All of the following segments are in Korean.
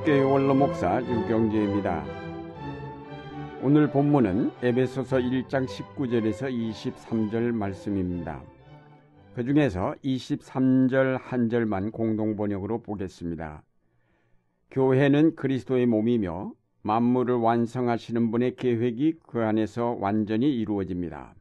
안동교회 원로 목사 유경재입니다. 오늘 본문은 에베소서 1장 19절에서 23절 말씀입니다. 그 중에서 23절 한 절만 공동 번역으로 보겠습니다. 교회는 그리스도의 몸이며 만물을 완성하시는 분의 계획이 그 안에서 완전히 이루어집니다.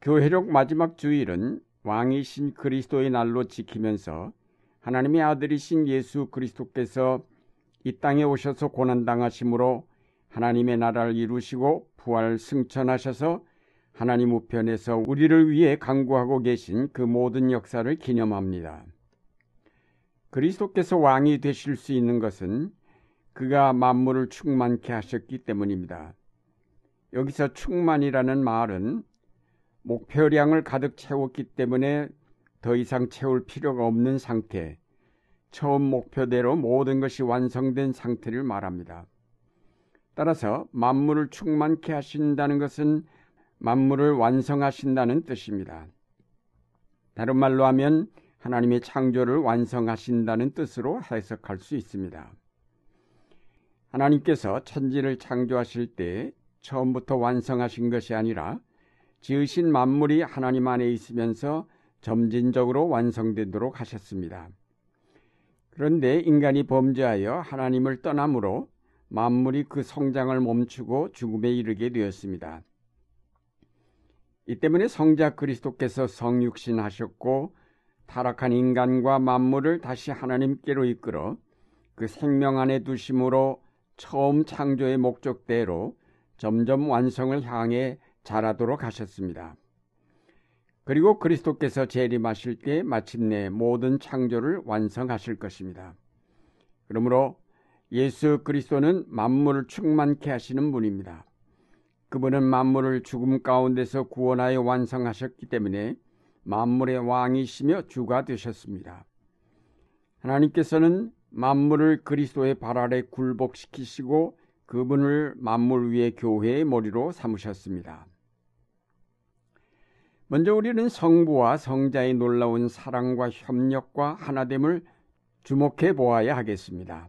교회력 마지막 주일은 왕이신 그리스도의 날로 지키면서 하나님의 아들이신 예수 그리스도께서 이 땅에 오셔서 고난당하심으로 하나님의 나라를 이루시고 부활 승천하셔서 하나님 우편에서 우리를 위해 강구하고 계신 그 모든 역사를 기념합니다. 그리스도께서 왕이 되실 수 있는 것은 그가 만물을 충만케 하셨기 때문입니다. 여기서 충만이라는 말은 목표량을 가득 채웠기 때문에 더 이상 채울 필요가 없는 상태, 처음 목표대로 모든 것이 완성된 상태를 말합니다. 따라서 만물을 충만케 하신다는 것은 만물을 완성하신다는 뜻입니다. 다른 말로 하면 하나님의 창조를 완성하신다는 뜻으로 해석할 수 있습니다. 하나님께서 천지를 창조하실 때 처음부터 완성하신 것이 아니라 지으신 만물이 하나님 안에 있으면서 점진적으로 완성되도록 하셨습니다. 그런데 인간이 범죄하여 하나님을 떠남으로 만물이 그 성장을 멈추고 죽음에 이르게 되었습니다. 이 때문에 성자 그리스도께서 성육신 하셨고 타락한 인간과 만물을 다시 하나님께로 이끌어 그 생명 안에 두심으로 처음 창조의 목적대로 점점 완성을 향해 자라도록 하셨습니다. 그리고 그리스도께서 재림하실 때 마침내 모든 창조를 완성하실 것입니다. 그러므로 예수 그리스도는 만물을 충만케 하시는 분입니다. 그분은 만물을 죽음 가운데서 구원하여 완성하셨기 때문에 만물의 왕이시며 주가 되셨습니다. 하나님께서는 만물을 그리스도의 발 아래 굴복시키시고 그분을 만물 위의 교회의 머리로 삼으셨습니다. 먼저 우리는 성부와 성자의 놀라운 사랑과 협력과 하나됨을 주목해 보아야 하겠습니다.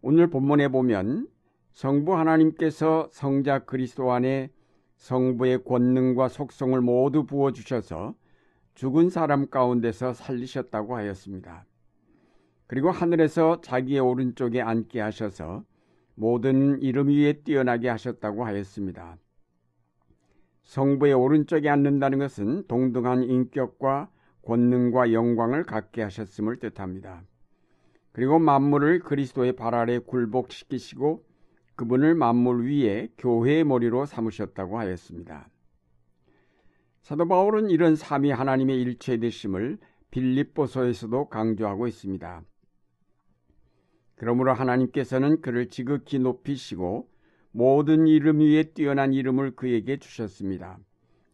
오늘 본문에 보면 성부 하나님께서 성자 그리스도 안에 성부의 권능과 속성을 모두 부어 주셔서 죽은 사람 가운데서 살리셨다고 하였습니다. 그리고 하늘에서 자기의 오른쪽에 앉게 하셔서 모든 이름 위에 뛰어나게 하셨다고 하였습니다. 성부의 오른쪽에 앉는다는 것은 동등한 인격과 권능과 영광을 갖게 하셨음을 뜻합니다. 그리고 만물을 그리스도의 발 아래 굴복시키시고 그분을 만물 위에 교회의 머리로 삼으셨다고 하였습니다. 사도 바울은 이런 삼위 하나님의 일체되심을 빌립보서에서도 강조하고 있습니다. 그러므로 하나님께서는 그를 지극히 높이시고 모든 이름 위에 뛰어난 이름을 그에게 주셨습니다.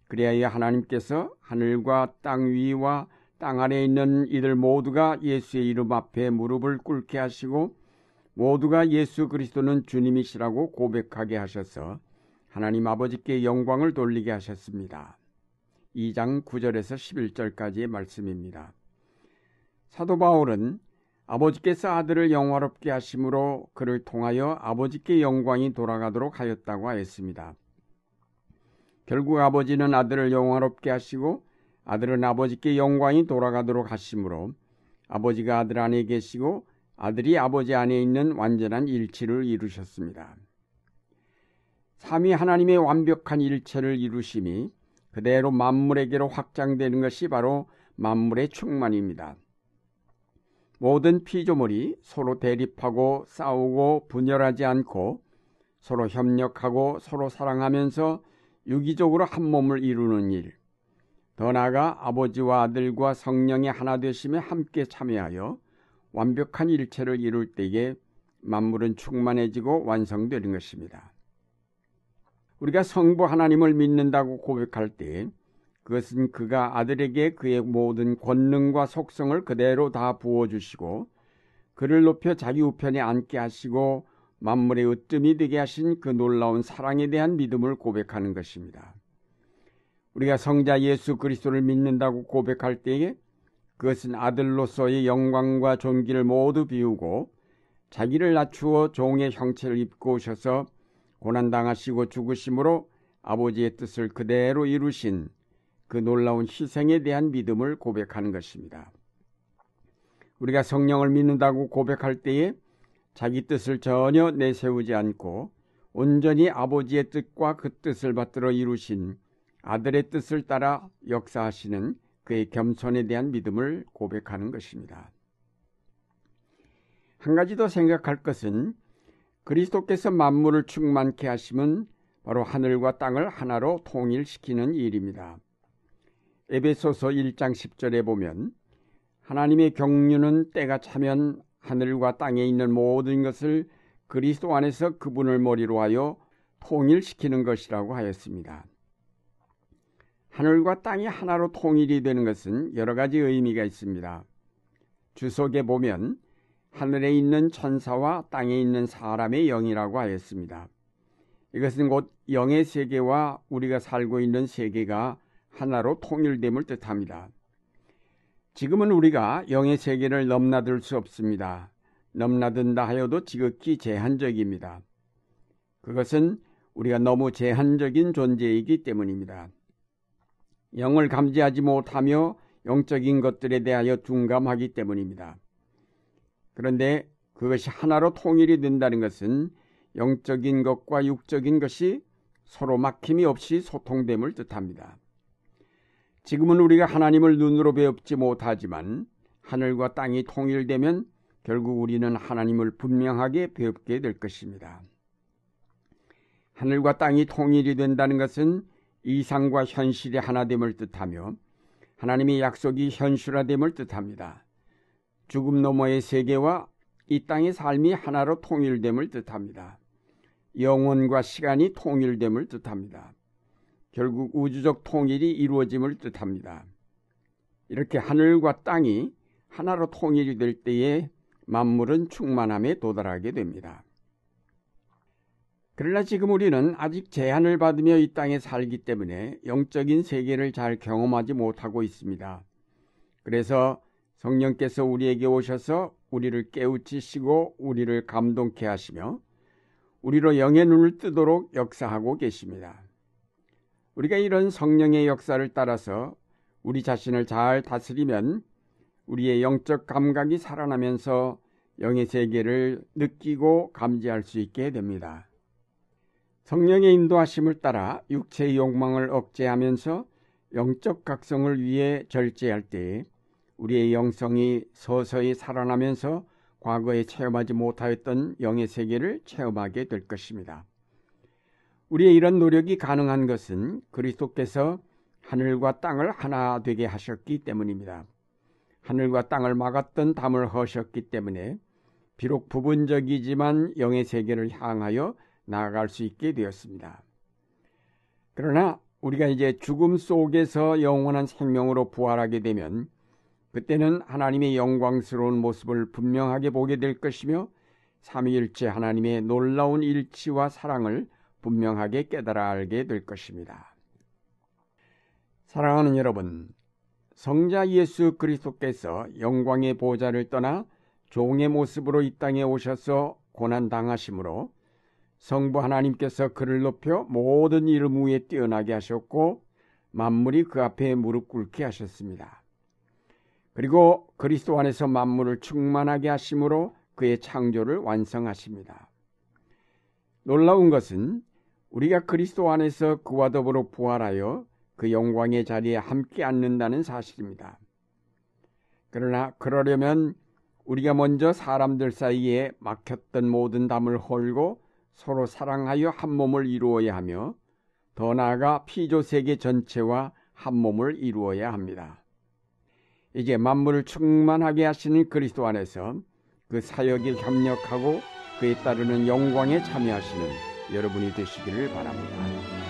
그리하여 하나님께서 하늘과 땅 위와 땅 아래에 있는 이들 모두가 예수의 이름 앞에 무릎을 꿇게 하시고 모두가 예수 그리스도는 주님이시라고 고백하게 하셔서 하나님 아버지께 영광을 돌리게 하셨습니다. 2장 9절에서 11절까지의 말씀입니다. 사도 바울은 아버지께서 아들을 영화롭게 하심으로 그를 통하여 아버지께 영광이 돌아가도록 하였다고 하였습니다. 결국 아버지는 아들을 영화롭게 하시고 아들은 아버지께 영광이 돌아가도록 하심으로 아버지가 아들 안에 계시고 아들이 아버지 안에 있는 완전한 일치를 이루셨습니다. 삼위 하나님의 완벽한 일체를 이루심이 그대로 만물에게로 확장되는 것이 바로 만물의 충만입니다. 모든 피조물이 서로 대립하고 싸우고 분열하지 않고 서로 협력하고 서로 사랑하면서 유기적으로 한 몸을 이루는 일. 더 나아가 아버지와 아들과 성령의 하나 되심에 함께 참여하여 완벽한 일체를 이룰 때에 만물은 충만해지고 완성되는 것입니다. 우리가 성부 하나님을 믿는다고 고백할 때 그것은 그가 아들에게 그의 모든 권능과 속성을 그대로 다 부어주시고 그를 높여 자기 우편에 앉게 하시고 만물의 으뜸이 되게 하신 그 놀라운 사랑에 대한 믿음을 고백하는 것입니다. 우리가 성자 예수 그리스도를 믿는다고 고백할 때에 그것은 아들로서의 영광과 존귀를 모두 비우고 자기를 낮추어 종의 형체를 입고 오셔서 고난당하시고 죽으심으로 아버지의 뜻을 그대로 이루신 그 놀라운 희생에 대한 믿음을 고백하는 것입니다. 우리가 성령을 믿는다고 고백할 때에 자기 뜻을 전혀 내세우지 않고 온전히 아버지의 뜻과 그 뜻을 받들어 이루신 아들의 뜻을 따라 역사하시는 그의 겸손에 대한 믿음을 고백하는 것입니다. 한 가지 더 생각할 것은 그리스도께서 만물을 충만케 하심은 바로 하늘과 땅을 하나로 통일시키는 일입니다. 에베소서 1장 10절에 보면 하나님의 경륜은 때가 차면 하늘과 땅에 있는 모든 것을 그리스도 안에서 그분을 머리로 하여 통일시키는 것이라고 하였습니다. 하늘과 땅이 하나로 통일이 되는 것은 여러 가지 의미가 있습니다. 주석에 보면 하늘에 있는 천사와 땅에 있는 사람의 영이라고 하였습니다. 이것은 곧 영의 세계와 우리가 살고 있는 세계가 하나로 통일됨을 뜻합니다. 지금은 우리가 영의 세계를 넘나들 수 없습니다. 넘나든다 하여도 지극히 제한적입니다. 그것은 우리가 너무 제한적인 존재이기 때문입니다. 영을 감지하지 못하며 영적인 것들에 대하여 둔감하기 때문입니다. 그런데 그것이 하나로 통일이 된다는 것은 영적인 것과 육적인 것이 서로 막힘이 없이 소통됨을 뜻합니다. 지금은 우리가 하나님을 눈으로 배웁지 못하지만 하늘과 땅이 통일되면 결국 우리는 하나님을 분명하게 배웁게 될 것입니다. 하늘과 땅이 통일이 된다는 것은 이상과 현실의 하나됨을 뜻하며 하나님의 약속이 현실화됨을 뜻합니다. 죽음 너머의 세계와 이 땅의 삶이 하나로 통일됨을 뜻합니다. 영혼과 시간이 통일됨을 뜻합니다. 결국 우주적 통일이 이루어짐을 뜻합니다. 이렇게 하늘과 땅이 하나로 통일이 될 때에 만물은 충만함에 도달하게 됩니다. 그러나 지금 우리는 아직 제한을 받으며 이 땅에 살기 때문에 영적인 세계를 잘 경험하지 못하고 있습니다. 그래서 성령께서 우리에게 오셔서 우리를 깨우치시고 우리를 감동케 하시며 우리로 영의 눈을 뜨도록 역사하고 계십니다. 우리가 이런 성령의 역사를 따라서 우리 자신을 잘 다스리면 우리의 영적 감각이 살아나면서 영의 세계를 느끼고 감지할 수 있게 됩니다. 성령의 인도하심을 따라 육체의 욕망을 억제하면서 영적 각성을 위해 절제할 때 우리의 영성이 서서히 살아나면서 과거에 체험하지 못하였던 영의 세계를 체험하게 될 것입니다. 우리의 이런 노력이 가능한 것은 그리스도께서 하늘과 땅을 하나 되게 하셨기 때문입니다. 하늘과 땅을 막았던 담을 허셨기 때문에 비록 부분적이지만 영의 세계를 향하여 나아갈 수 있게 되었습니다. 그러나 우리가 이제 죽음 속에서 영원한 생명으로 부활하게 되면 그때는 하나님의 영광스러운 모습을 분명하게 보게 될 것이며 삼위일체 하나님의 놀라운 일치와 사랑을 분명하게 깨달아 알게 될 것입니다. 사랑하는 여러분, 성자 예수 그리스도께서 영광의 보좌를 떠나 종의 모습으로 이 땅에 오셔서 고난 당하심으로 성부 하나님께서 그를 높여 모든 이름 위에 뛰어나게 하셨고 만물이 그 앞에 무릎 꿇게 하셨습니다. 그리고 그리스도 안에서 만물을 충만하게 하심으로 그의 창조를 완성하십니다. 놀라운 것은 우리가 그리스도 안에서 그와 더불어 부활하여 그 영광의 자리에 함께 앉는다는 사실입니다. 그러나 그러려면 우리가 먼저 사람들 사이에 막혔던 모든 담을 헐고 서로 사랑하여 한 몸을 이루어야 하며 더 나아가 피조 세계 전체와 한 몸을 이루어야 합니다. 이제 만물을 충만하게 하시는 그리스도 안에서 그 사역에 협력하고 그에 따르는 영광에 참여하시는 여러분이 되시기를 바랍니다.